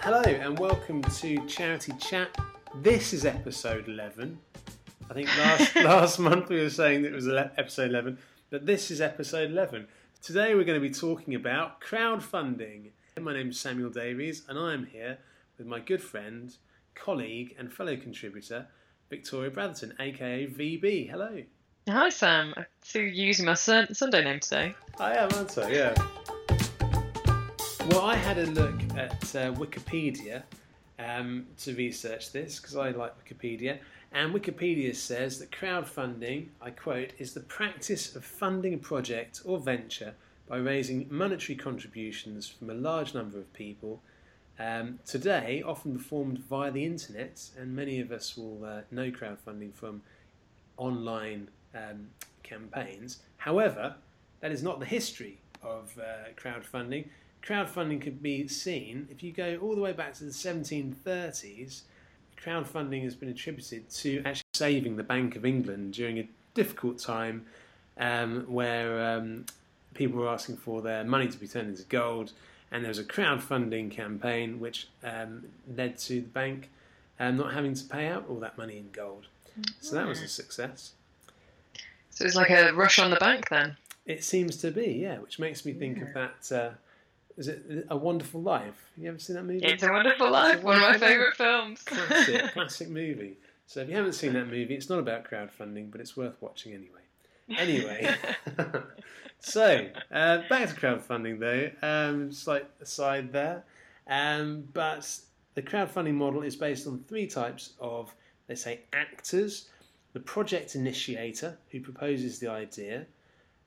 Hello and welcome to Charity Chat. This is episode 11. I think last last month we were saying that it was episode 11, but this is episode 11. Today we're going to be talking about crowdfunding. My name is Samuel Davies and I am here with my good friend, colleague, and fellow contributor, Victoria Bratherton, aka VB. Hello. Hi Sam, I see you using my sun- Sunday name today. I am, aren't I? Yeah. Well, I had a look at uh, Wikipedia um, to research this because I like Wikipedia. And Wikipedia says that crowdfunding, I quote, is the practice of funding a project or venture by raising monetary contributions from a large number of people. Um, today, often performed via the internet, and many of us will uh, know crowdfunding from online um, campaigns. However, that is not the history of uh, crowdfunding. Crowdfunding could be seen if you go all the way back to the 1730s. Crowdfunding has been attributed to actually saving the Bank of England during a difficult time um, where um, people were asking for their money to be turned into gold, and there was a crowdfunding campaign which um, led to the bank um, not having to pay out all that money in gold. So that was a success. So it's like a rush on the bank then. It seems to be, yeah, which makes me think of that. Uh, is it A Wonderful Life? You ever seen that movie? It's a Wonderful Life, one of my favourite films. Classic, classic movie. So if you haven't seen that movie, it's not about crowdfunding, but it's worth watching anyway. Anyway, so uh, back to crowdfunding though. Um, slight aside there, um, but the crowdfunding model is based on three types of, let's say, actors: the project initiator who proposes the idea,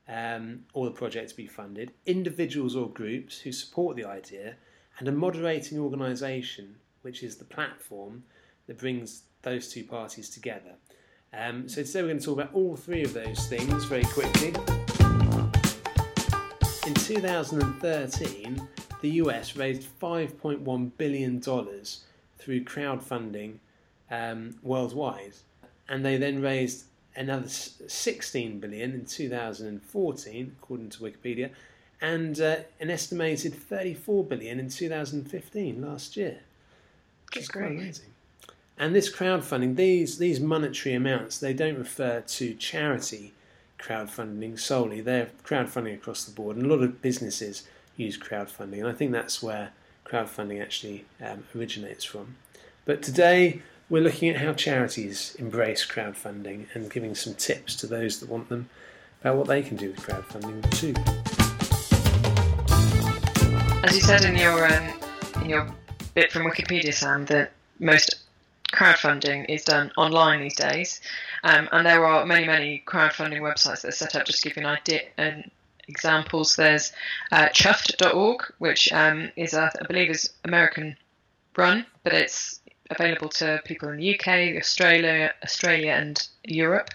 um, or the project to be funded, individuals or groups who support the idea, and a moderating organisation, which is the platform that brings those two parties together. Um, so today we're going to talk about all three of those things very quickly. In 2013, the US raised 5.1 billion dollars through crowdfunding um, worldwide, and they then raised another 16 billion in 2014, according to Wikipedia, and uh, an estimated 34 billion in 2015 last year. Which is Good quite amazing. And this crowdfunding, these these monetary amounts, they don't refer to charity crowdfunding solely. They're crowdfunding across the board, and a lot of businesses use crowdfunding, and I think that's where crowdfunding actually um, originates from. But today we're looking at how charities embrace crowdfunding and giving some tips to those that want them about what they can do with crowdfunding too. As you said in your um, in your bit from Wikipedia, Sam, that most crowdfunding is done online these days, um, and there are many many crowdfunding websites that are set up. Just to give you an idea and examples, there's uh, Chuffed.org, which um, is uh, I believe is American run, but it's available to people in the UK, Australia, Australia, and Europe.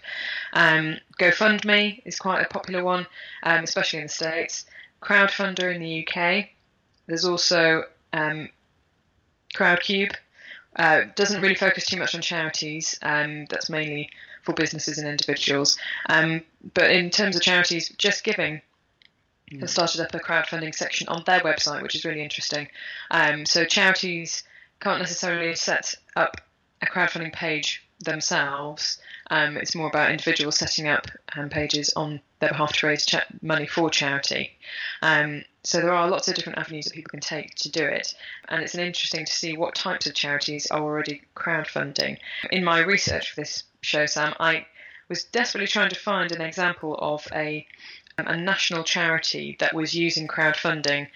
Um, GoFundMe is quite a popular one, um, especially in the States. Crowdfunder in the UK. There's also um, Crowdcube. Uh, doesn't really focus too much on charities. Um, that's mainly for businesses and individuals. Um, but in terms of charities, Just Giving has started up a crowdfunding section on their website, which is really interesting. Um, so charities can't necessarily set up a crowdfunding page themselves. Um, it's more about individuals setting up um, pages on their behalf to raise cha- money for charity. Um, so there are lots of different avenues that people can take to do it, and it's interesting to see what types of charities are already crowdfunding. In my research for this show, Sam, I was desperately trying to find an example of a a national charity that was using crowdfunding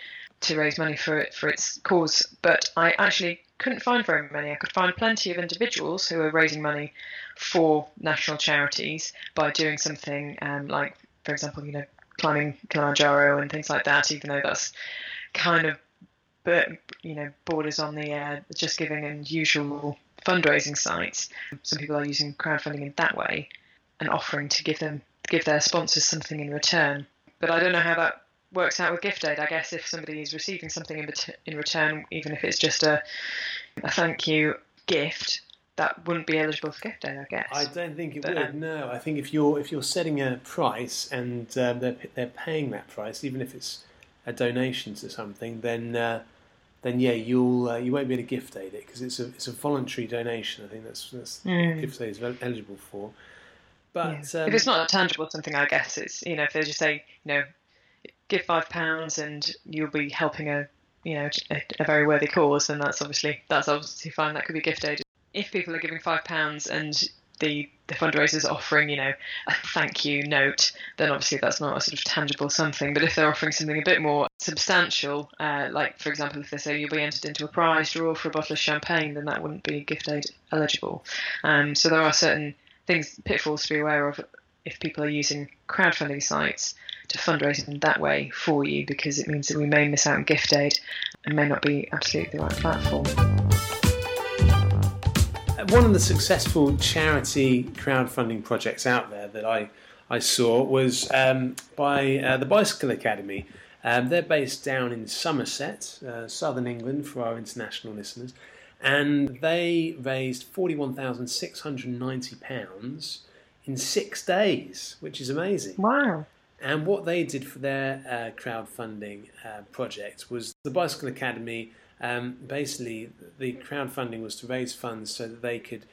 to raise money for it for its cause, but I actually couldn't find very many. I could find plenty of individuals who were raising money for national charities by doing something um, like, for example, you know, climbing Kilimanjaro and things like that. Even though that's kind of, you know, borders on the uh, just giving and usual fundraising sites. Some people are using crowdfunding in that way and offering to give them give their sponsors something in return. But I don't know how that works out with gift aid. I guess if somebody is receiving something in, bet- in return, even if it's just a, a thank you gift, that wouldn't be eligible for gift aid. I guess. I don't think it But, would. um, No, I think if you're if you're setting a price and um, they're they're paying that price, even if it's a donation to something, then uh, then yeah, you'll uh, you won't be able to gift aid it because it's a it's a voluntary donation. I think that's that's Mm. gift aid is eligible for. But Yeah. um, if it's not tangible something, I guess it's you know if they just say you know give five pounds and you'll be helping a you know a, a very worthy cause, and that's obviously that's obviously fine. That could be gift aid. If people are giving five pounds and the the is offering you know a thank you note, then obviously that's not a sort of tangible something. But if they're offering something a bit more substantial, uh, like for example if they say you'll be entered into a prize draw for a bottle of champagne, then that wouldn't be gift aid eligible. Um, so there are certain things pitfalls to be aware of if people are using crowdfunding sites to fundraise in that way for you because it means that we may miss out on gift aid and may not be absolutely the right platform. One of the successful charity crowdfunding projects out there that I, I saw was um, by uh, the Bicycle Academy. Um, they're based down in Somerset, uh, southern England, for our international listeners, and they raised £41,690 in six days, which is amazing. Wow. And what they did for their uh, crowdfunding uh, project was the Bicycle Academy. Um, basically, the crowdfunding was to raise funds so that they could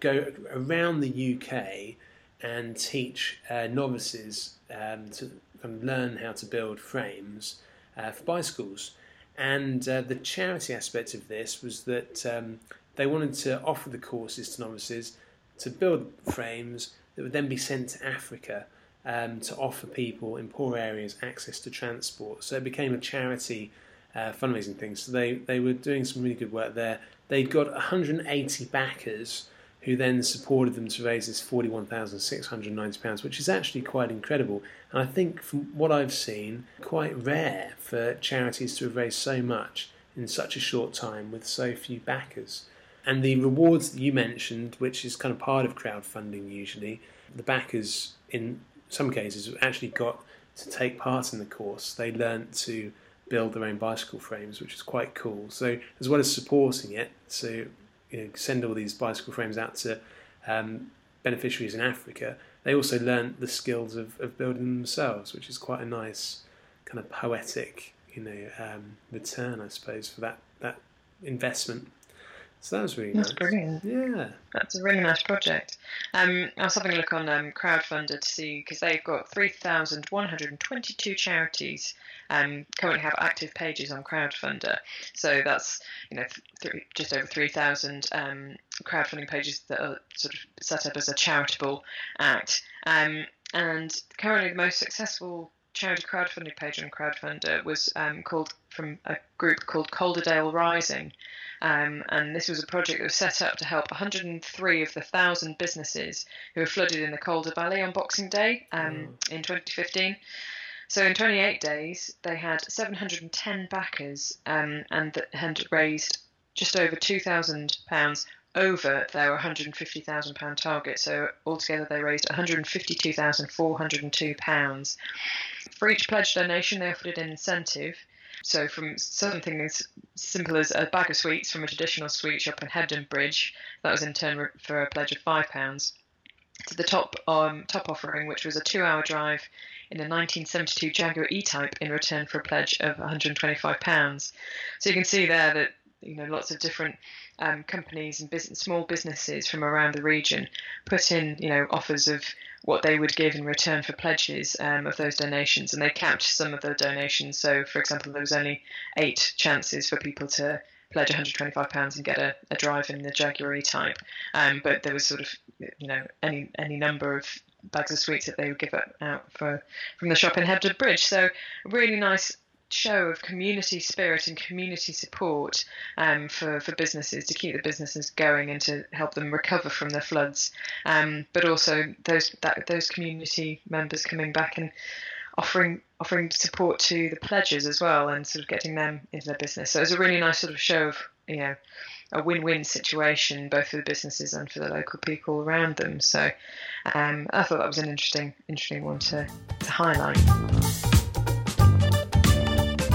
go around the UK and teach uh, novices um, to learn how to build frames uh, for bicycles. And uh, the charity aspect of this was that um, they wanted to offer the courses to novices to build frames that would then be sent to Africa um, to offer people in poor areas access to transport. So it became a charity uh, fundraising thing. So they, they were doing some really good work there. They'd got 180 backers who then supported them to raise this £41,690, which is actually quite incredible. And I think from what I've seen, quite rare for charities to have raised so much in such a short time with so few backers. And the rewards that you mentioned, which is kind of part of crowdfunding usually, the backers in some cases actually got to take part in the course. They learnt to build their own bicycle frames, which is quite cool. So as well as supporting it, so you know, send all these bicycle frames out to um, beneficiaries in Africa, they also learnt the skills of, of building them themselves, which is quite a nice kind of poetic, you know, um, return, I suppose, for that that investment. So that was really That's nice. brilliant. Yeah. That's a really nice project. Um, I was having a look on um, Crowdfunder to see because they've got 3,122 charities um, currently have active pages on Crowdfunder. So that's you know th- just over 3,000 um, crowdfunding pages that are sort of set up as a charitable act. Um, and currently, the most successful charity crowdfunding page on Crowdfunder was um, called from a group called Calderdale Rising. Um, and this was a project that was set up to help 103 of the thousand businesses who were flooded in the Calder Valley on Boxing Day um, in 2015. So in 28 days, they had 710 backers um, and that had raised just over 2,000 pounds over their 150,000 pound target. So altogether, they raised 152,402 pounds. For each pledge donation, they offered an incentive. So from something as simple as a bag of sweets from a traditional sweet shop in Hebden Bridge, that was in turn for a pledge of five pounds, to the top um, top offering, which was a two-hour drive in a 1972 Jaguar E-Type in return for a pledge of 125 pounds. So you can see there that you know lots of different um, companies and business, small businesses from around the region put in you know offers of what they would give in return for pledges um, of those donations, and they capped some of the donations. So, for example, there was only eight chances for people to pledge 125 pounds and get a, a drive in the Jaguar E-Type, um, but there was sort of you know any any number of bags of sweets that they would give out for from the shop in Hebden Bridge. So, really nice show of community spirit and community support um, for, for businesses to keep the businesses going and to help them recover from the floods. Um, but also those that those community members coming back and offering offering support to the pledges as well and sort of getting them into their business. So it was a really nice sort of show of you know a win-win situation both for the businesses and for the local people around them. So um, I thought that was an interesting interesting one to, to highlight.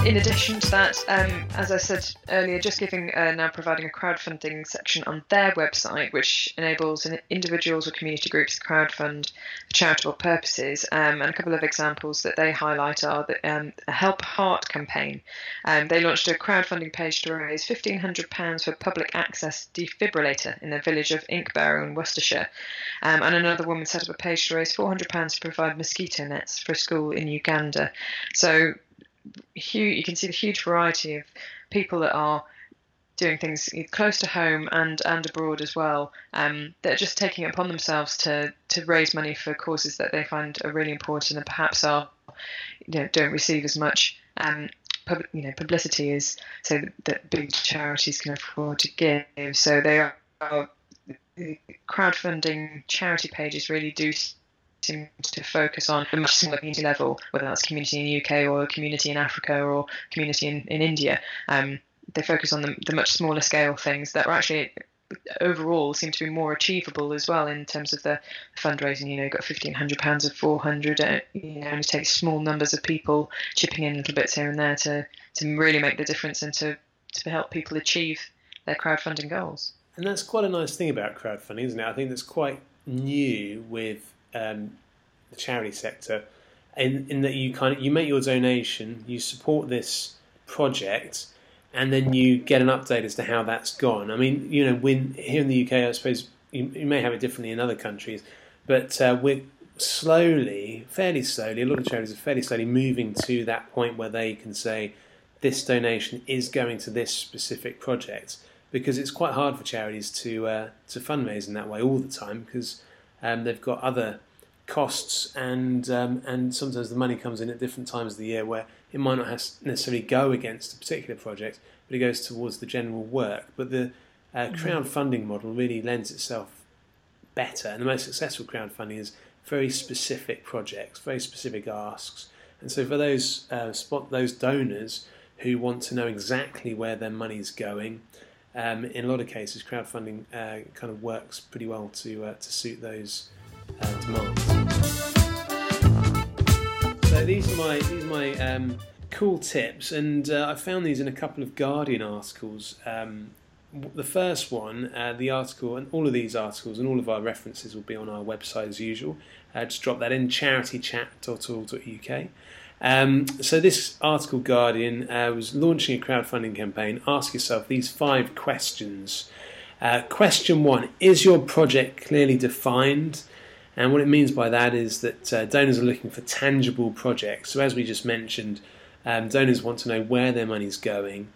In addition to that, um, as I said earlier, Just Giving uh, now providing a crowdfunding section on their website, which enables individuals or community groups to crowdfund for charitable purposes. Um, and a couple of examples that they highlight are the um, Help Heart campaign. Um, they launched a crowdfunding page to raise £1,500 for public access defibrillator in the village of Inkberrow in Worcestershire. Um, and another woman set up a page to raise £400 to provide mosquito nets for a school in Uganda. So huge, you can see the huge variety of people that are doing things close to home and, and abroad as well. Um, that are just taking it upon themselves to to raise money for causes that they find are really important and perhaps are you know don't receive as much um, pub, you know publicity as so that big charities can afford to give. So they are, are crowdfunding charity pages really do to focus on a much smaller community level, whether that's community in the UK or community in Africa or community in, in India. Um, they focus on the, the much smaller scale things that are actually overall seem to be more achievable as well in terms of the fundraising. You know, you've got fifteen hundred pounds of four hundred. Uh, you know, only takes small numbers of people chipping in little bits here and there to to really make the difference and to to help people achieve their crowdfunding goals. And that's quite a nice thing about crowdfunding, isn't it? I think that's quite new with um, the charity sector, in, in that you kind of you make your donation, you support this project, and then you get an update as to how that's gone. I mean, you know, when here in the UK, I suppose you, you may have it differently in other countries, but uh, we're slowly, fairly slowly, a lot of charities are fairly slowly moving to that point where they can say this donation is going to this specific project because it's quite hard for charities to uh, to fundraise in that way all the time because um, they've got other costs and um, and sometimes the money comes in at different times of the year where it might not necessarily go against a particular project, but it goes towards the general work. But the uh, mm-hmm. crowdfunding model really lends itself better, and the most successful crowdfunding is very specific projects, very specific asks. And so for those uh, spot those donors who want to know exactly where their money's going, um, in a lot of cases, crowdfunding uh, kind of works pretty well to uh, to suit those uh, demands. So these are my these are my um, cool tips, and uh, I found these in a couple of Guardian articles. Um, the first one, uh, the article, and all of these articles and all of our references will be on our website as usual. Uh, just drop that in charitychat.org.uk. Um, so this article, Guardian, uh, was launching a crowdfunding campaign. Ask yourself these five questions. Uh, question one: Is your project clearly defined? And what it means by that is that uh, donors are looking for tangible projects. So as we just mentioned, um, donors want to know where their money is going,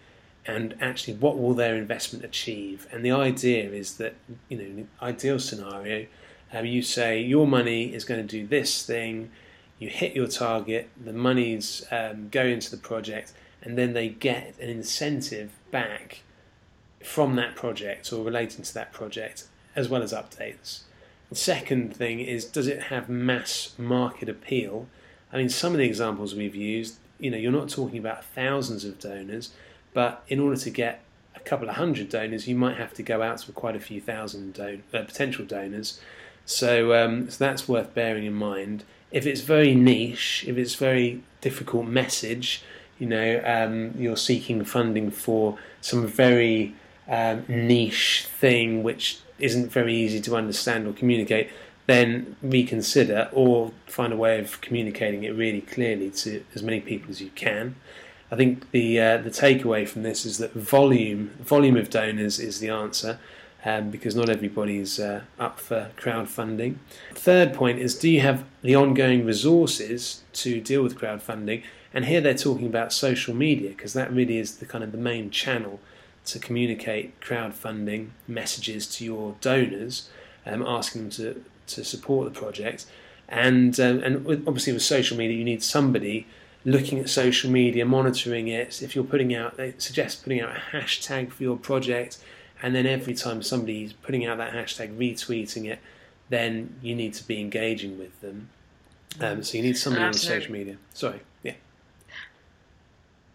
and actually what will their investment achieve. And the idea is that you know, in the ideal scenario, um, you say your money is going to do this thing you hit your target, the monies um, go into the project, and then they get an incentive back from that project or relating to that project, as well as updates. The second thing is, does it have mass market appeal? I mean, some of the examples we've used, you know, you're not talking about thousands of donors, but in order to get a couple of hundred donors, you might have to go out to quite a few thousand don- uh, potential donors. So, um, so that's worth bearing in mind if it's very niche, if it's very difficult message, you know, um, you're seeking funding for some very um, niche thing which isn't very easy to understand or communicate, then reconsider or find a way of communicating it really clearly to as many people as you can. I think the uh, the takeaway from this is that volume volume of donors is the answer um, because not everybody's uh, up for crowdfunding. Third point is do you have the ongoing resources to deal with crowdfunding? And here they're talking about social media because that really is the kind of the main channel to communicate crowdfunding messages to your donors, um, asking them to, to support the project. And um, and with, obviously with social media, you need somebody looking at social media, monitoring it. If you're putting out, they suggest putting out a hashtag for your project and then every time somebody's putting out that hashtag, retweeting it, then you need to be engaging with them. Um, so you need somebody on social media. Sorry, yeah.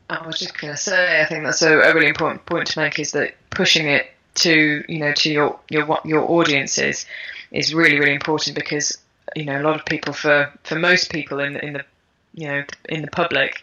I was just going to say, I think that's a, a, really important point to make is that pushing it to you know to your your your audiences is really really important because you know a lot of people for for most people in in the you know in the public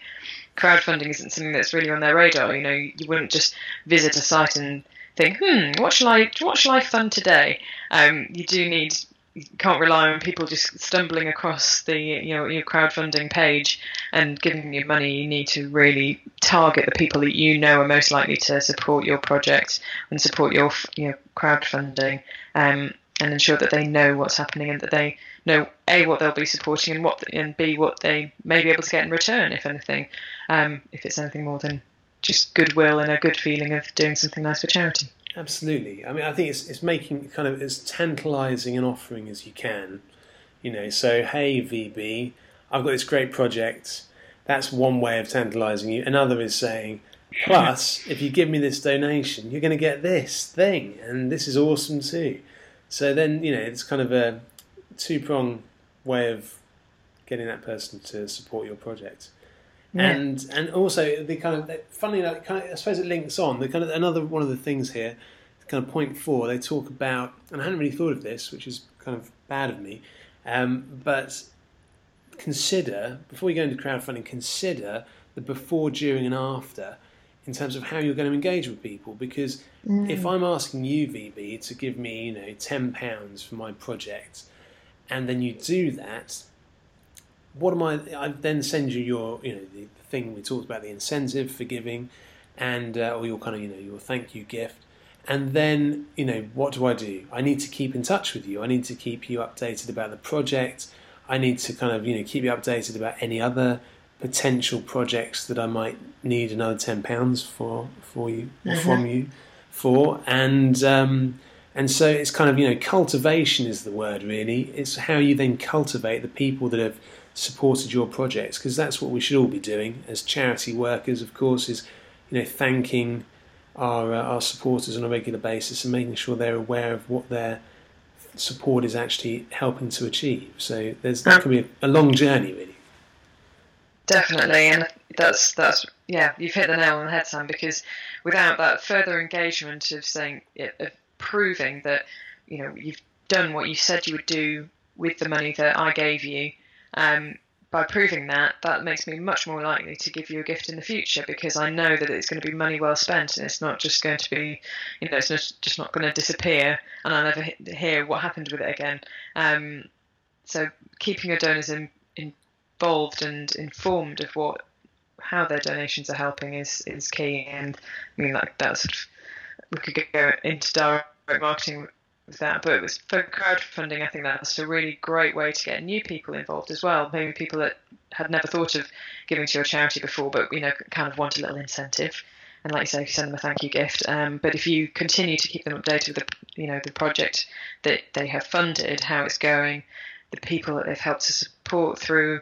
crowdfunding isn't something that's really on their radar. You know, you wouldn't just visit a site and think, hmm, what shall I what shall I fund today? Um, you do need you can't rely on people just stumbling across the you know your crowdfunding page and giving you money. You need to really target the people that you know are most likely to support your project and support your you know crowdfunding, um, and ensure that they know what's happening and that they know a what they'll be supporting and what and b what they may be able to get in return, if anything, um, if it's anything more than just goodwill and a good feeling of doing something nice for charity. Absolutely. I mean, I think it's it's making kind of as tantalising an offering as you can. You know, so hey VB, I've got this great project. That's one way of tantalising you. Another is saying, plus, if you give me this donation, you're going to get this thing, and this is awesome too. So then, you know, it's kind of a two prong way of getting that person to support your project. Yeah. And and also the kind of funny, like, kind of, I suppose it links on. The kind of another one of the things here, kind of point four. They talk about, and I hadn't really thought of this, which is kind of bad of me, um, but consider before you go into crowdfunding, consider the before, during, and after in terms of how you're going to engage with people. Because mm. if I'm asking you, VB, to give me, you know, ten pounds for my project, and then you do that what am I? I then send you your, you know, the, the thing we talked about, the incentive for giving, and uh, or your kind of, you know, your thank you gift. And then, you know, what do I do? I need to keep in touch with you. I need to keep you updated about the project. I need to kind of, you know, keep you updated about any other potential projects that I might need another ten pounds for for you or mm-hmm. from you for. And um, and so it's kind of, you know, cultivation is the word really. It's how you then cultivate the people that have supported your projects because that's what we should all be doing as charity workers of course is you know thanking our uh, our supporters on a regular basis and making sure they're aware of what their support is actually helping to achieve. So there's that can be a, a long journey really. Definitely and that's that's yeah you've hit the nail on the head sam because without that further engagement of saying of proving that you know you've done what you said you would do with the money that I gave you um, by proving that, that makes me much more likely to give you a gift in the future because I know that it's going to be money well spent and it's not just going to be, you know, it's just not going to disappear and I'll never hear what happened with it again. Um, so keeping your donors in, involved and informed of what how their donations are helping is is key. And I mean, like that's sort of, we could go into direct marketing that. But for crowdfunding, I think that's a really great way to get new people involved as well. Maybe people that had never thought of giving to a charity before, but you know, kind of want a little incentive. And like you say, send them a thank you gift. Um, but if you continue to keep them updated with the, you know, the project that they have funded, how it's going, the people that they've helped to support through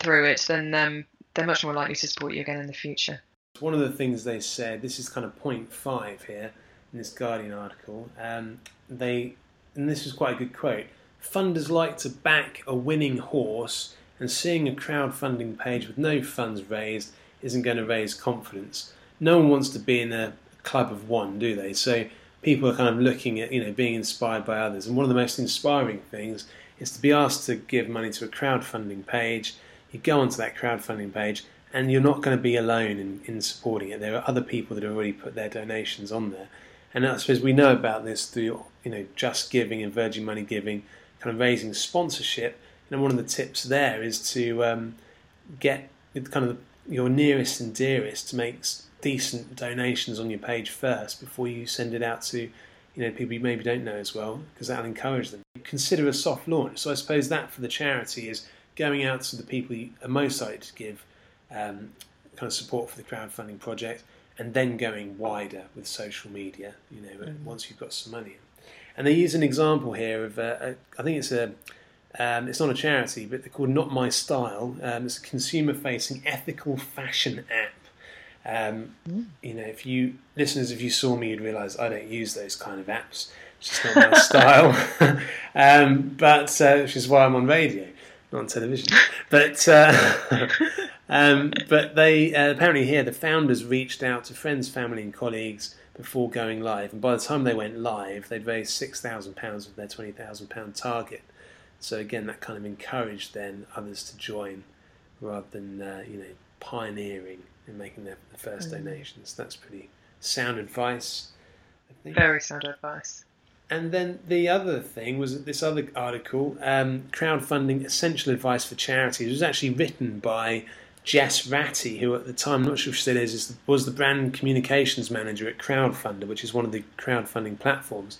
through it, then um, they're much more likely to support you again in the future. One of the things they said, this is kind of point five here in this Guardian article. Um, they, and this is quite a good quote. Funders like to back a winning horse, and seeing a crowdfunding page with no funds raised isn't going to raise confidence. No one wants to be in a club of one, do they? So people are kind of looking at, you know, being inspired by others. And one of the most inspiring things is to be asked to give money to a crowdfunding page. You go onto that crowdfunding page, and you're not going to be alone in, in supporting it. There are other people that have already put their donations on there. And I suppose we know about this through you know Just Giving and Virgin Money Giving, kind of raising sponsorship. And one of the tips there is to um, get kind of your nearest and dearest to make decent donations on your page first before you send it out to you know people you maybe don't know as well because that'll encourage them. Consider a soft launch. So I suppose that for the charity is going out to the people you are most likely to give um, kind of support for the crowdfunding project and then going wider with social media. You know, mm. once you've got some money. And they use an example here of uh, a, I think it's a um, it's not a charity, but they're called Not My Style. Um, it's a consumer-facing ethical fashion app. Um, mm. You know, if you listeners, if you saw me, you'd realise I don't use those kind of apps. It's just not my style. Um, but uh, which is why I'm on radio, not on television. But uh, Um, but they uh, apparently here the founders reached out to friends, family, and colleagues before going live, and by the time they went live, they'd raised six thousand pounds of their twenty thousand pound target. So again, that kind of encouraged then others to join rather than uh, you know pioneering and making their, the first Mm. donations. That's pretty sound advice. I think. Very sound advice. And then the other thing was this other article, um, crowdfunding essential advice for charities, it was actually written by Jess Ratty, who at the time, I'm not sure if she still is, is was the brand communications manager at Crowdfunder, which is one of the crowdfunding platforms.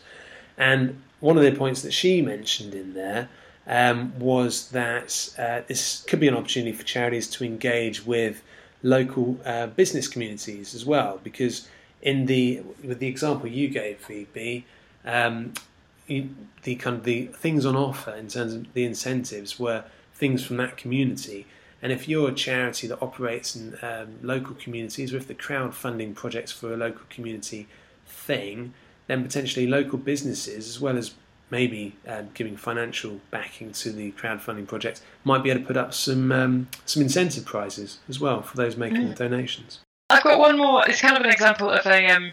And one of the points that she mentioned in there um, was that uh, this could be an opportunity for charities to engage with local uh, business communities as well, because in the with the example you gave, VB, um, the kind of the things on offer in terms of the incentives were things from that community. And if you're a charity that operates in um, local communities, or if the crowdfunding projects for a local community thing, then potentially local businesses, as well as maybe um, giving financial backing to the crowdfunding projects, might be able to put up some um, some incentive prizes as well for those making the donations. I've got one more. It's kind of an example of a um,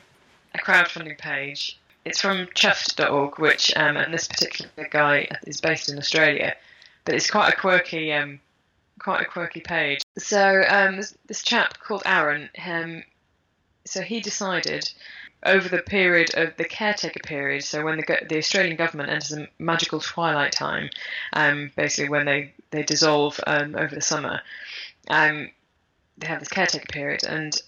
a crowdfunding page. It's from chuffed.org, which um, and this particular guy is based in Australia, but it's quite a quirky um, quite a quirky page. So um, this, this chap called Aaron, um, so he decided over the period of the caretaker period, so when the, the Australian government enters a magical twilight time, um, basically when they, they dissolve um, over the summer, um, they have this caretaker period, and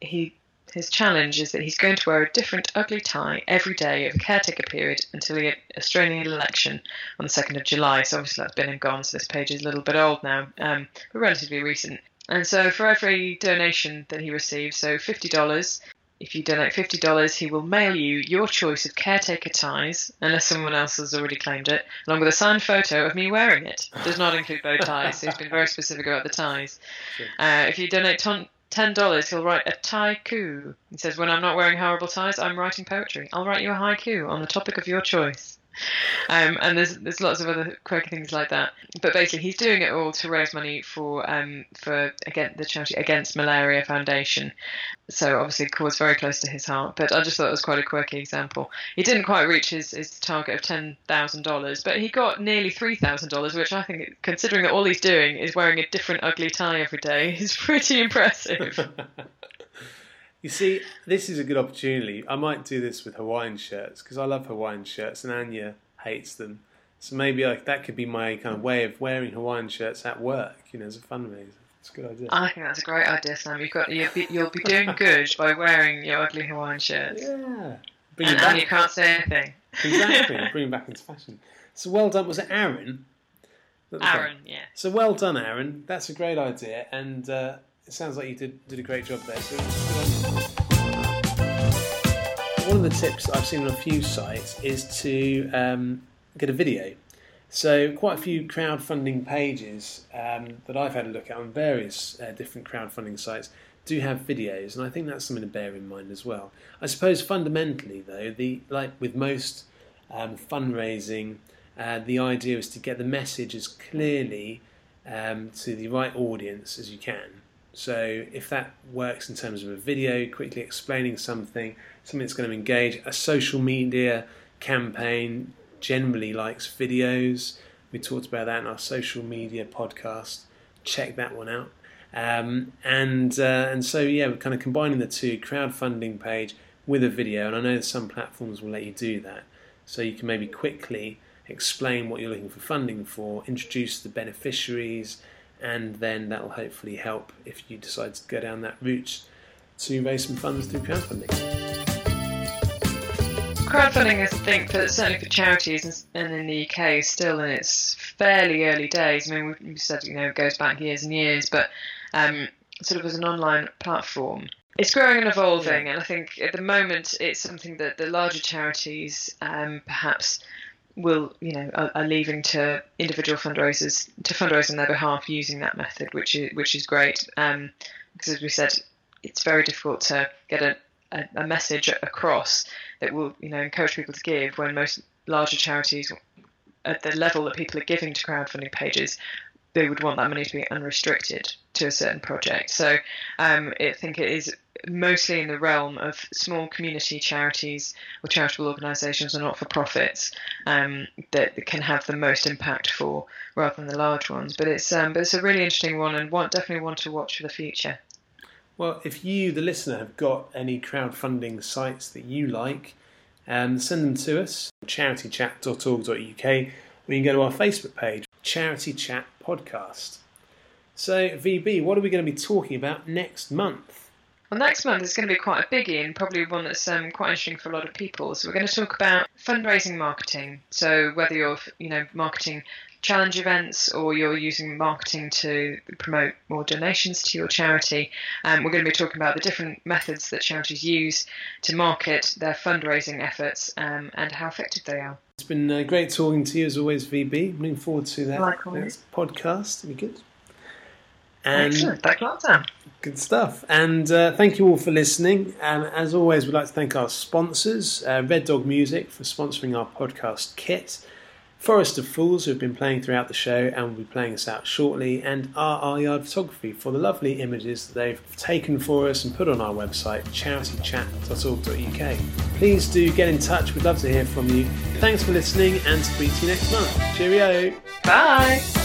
he his challenge is that he's going to wear a different ugly tie every day of the caretaker period until the Australian election on the 2nd of July. So obviously that's been and gone, so this page is a little bit old now, um, but relatively recent. And so for every donation that he receives, so $50, if you donate $50, he will mail you your choice of caretaker ties, unless someone else has already claimed it, along with a signed photo of me wearing it. Does not include bow ties, so he's been very specific about the ties. Uh, if you donate ton- $10, he'll write a haiku. He says, When I'm not wearing horrible ties, I'm writing poetry. I'll write you a haiku on the topic of your choice. Um, and there's there's lots of other quirky things like that. But basically, he's doing it all to raise money for um, for again the charity Against Malaria Foundation. So obviously, cause very close to his heart. But I just thought it was quite a quirky example. He didn't quite reach his, his target of ten thousand dollars, but he got nearly three thousand dollars, which I think, considering that all he's doing is wearing a different ugly tie every day, is pretty impressive. you see, this is a good opportunity. I might do this with Hawaiian shirts because I love Hawaiian shirts and Anya hates them. So maybe like that could be my kind of way of wearing Hawaiian shirts at work, you know, as a fundraiser. It's a good idea. I think that's a great idea, Sam. You've got you'll be, you'll be doing good by wearing your ugly Hawaiian shirts, yeah. Bring and, and you can't say anything. exactly. Bring it back into fashion. So well done. Was it Aaron? Aaron, yeah. So well done, Aaron. That's a great idea, and uh, it sounds like you did did a great job there. So. One of the tips I've seen on a few sites is to um, get a video. So quite a few crowdfunding pages um, that I've had a look at on various uh, different crowdfunding sites do have videos, and I think that's something to bear in mind as well. I suppose fundamentally, though, the like with most um, fundraising, uh, the idea is to get the message as clearly um, to the right audience as you can. So if that works in terms of a video, quickly explaining something, something that's going to engage, a social media campaign generally likes videos. We talked about that in our social media podcast. Check that one out. Um, and uh, and so yeah, we're kind of combining the two crowdfunding page with a video, and I know some platforms will let you do that. So you can maybe quickly explain what you're looking for funding for, introduce the beneficiaries, and then that will hopefully help if you decide to go down that route to raise some funds through crowdfunding. Crowdfunding, I think, for certainly for charities and in the UK, is still in its fairly early days. I mean, we said you know it goes back years and years, but um, sort of as an online platform, it's growing and evolving. And I think at the moment it's something that the larger charities um, perhaps will you know are, are leaving to individual fundraisers to fundraise on their behalf using that method, which is which is great. Um, because as we said, it's very difficult to get a, a, a message across that will you know encourage people to give when most larger charities at the level that people are giving to crowdfunding pages they would want that money to be unrestricted to a certain project so um, I think it is mostly in the realm of small community charities or charitable organisations or not for profits um, that can have the most impact for rather than the large ones. But it's um, but it's a really interesting one and one definitely one to watch for the future. Well, if you, the listener, have got any crowdfunding sites that you like, um, send them to us, charitychat.org.uk, or you can go to our Facebook page, Charity Chat Podcast. So, VB, what are we going to be talking about next month? Well, next month is going to be quite a biggie and probably one that's um, quite interesting for a lot of people. So we're going to talk about fundraising marketing. So whether you're, you know, marketing challenge events or you're using marketing to promote more donations to your charity, um, we're going to be talking about the different methods that charities use to market their fundraising efforts um, and how effective they are. It's been uh, great talking to you as always, VB. I'm looking forward to that Likewise. podcast. It'll be good. And Excellent. Thanks a lot, Sam. Good stuff. And uh, thank you all for listening. And as always, we'd like to thank our sponsors, uh, Red Dog Music, for sponsoring our podcast kit. Forest of Fools, who have been playing throughout the show and will be playing us out shortly, and RR Yard Photography for the lovely images that they've taken for us and put on our website, charitychat.org.uk. Please do get in touch, we'd love to hear from you. Thanks for listening and speak to you next month. Cheerio! Bye!